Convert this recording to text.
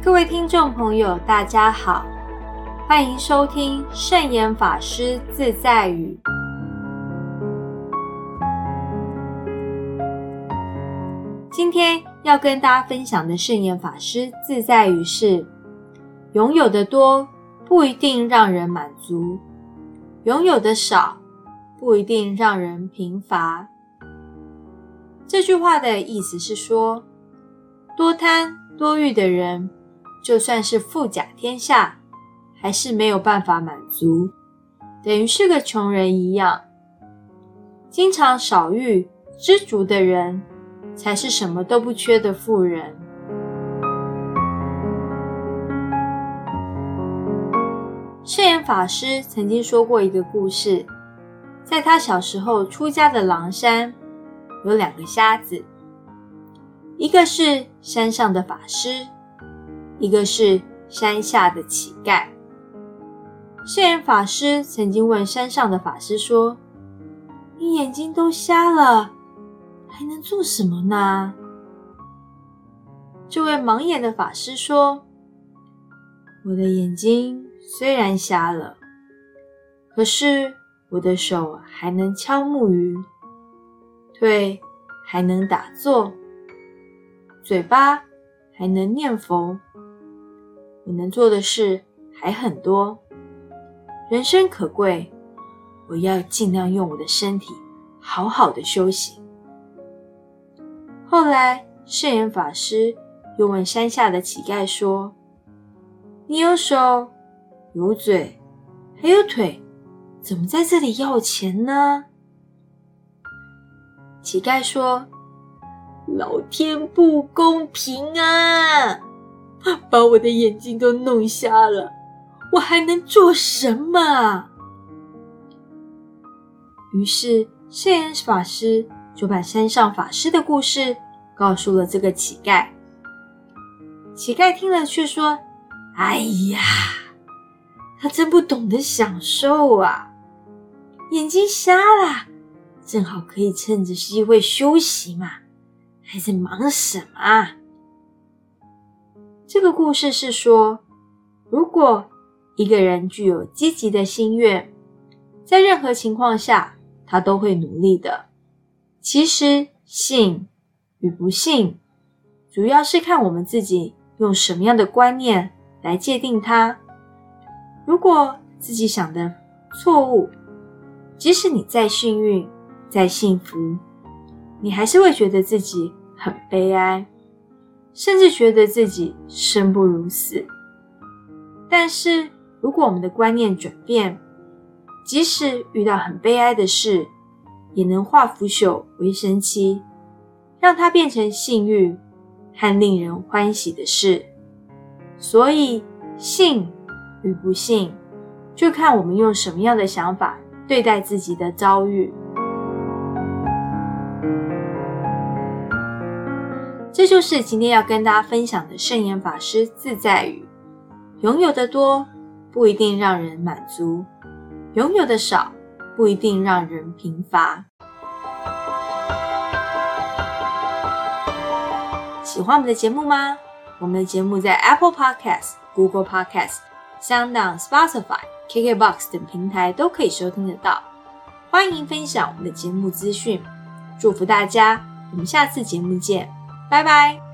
各位听众朋友，大家好，欢迎收听圣严法师自在语。今天要跟大家分享的圣严法师自在语是：拥有的多不一定让人满足，拥有的少不一定让人贫乏。这句话的意思是说，多贪多欲的人。就算是富甲天下，还是没有办法满足，等于是个穷人一样。经常少欲知足的人，才是什么都不缺的富人。圣严法师曾经说过一个故事，在他小时候出家的狼山，有两个瞎子，一个是山上的法师。一个是山下的乞丐。圣严法师曾经问山上的法师说：“你眼睛都瞎了，还能做什么呢？”这位盲眼的法师说：“我的眼睛虽然瞎了，可是我的手还能敲木鱼，腿还能打坐，嘴巴还能念佛。”我能做的事还很多，人生可贵，我要尽量用我的身体好好的修行。后来，圣严法师又问山下的乞丐说：“你有手，有嘴，还有腿，怎么在这里要钱呢？”乞丐说：“老天不公平啊！”把我的眼睛都弄瞎了，我还能做什么？于是圣严法师就把山上法师的故事告诉了这个乞丐。乞丐听了却说：“哎呀，他真不懂得享受啊！眼睛瞎了，正好可以趁着机会休息嘛，还在忙什么？”这个故事是说，如果一个人具有积极的心愿，在任何情况下，他都会努力的。其实，信与不信，主要是看我们自己用什么样的观念来界定它。如果自己想的错误，即使你再幸运、再幸福，你还是会觉得自己很悲哀。甚至觉得自己生不如死。但是，如果我们的观念转变，即使遇到很悲哀的事，也能化腐朽为神奇，让它变成幸运和令人欢喜的事。所以，信与不信，就看我们用什么样的想法对待自己的遭遇。这就是今天要跟大家分享的圣严法师自在语：拥有的多不一定让人满足，拥有的少不一定让人贫乏。喜欢我们的节目吗？我们的节目在 Apple Podcast、Google Podcast、Sound、Spotify、KKBox 等平台都可以收听得到。欢迎分享我们的节目资讯，祝福大家！我们下次节目见。拜拜。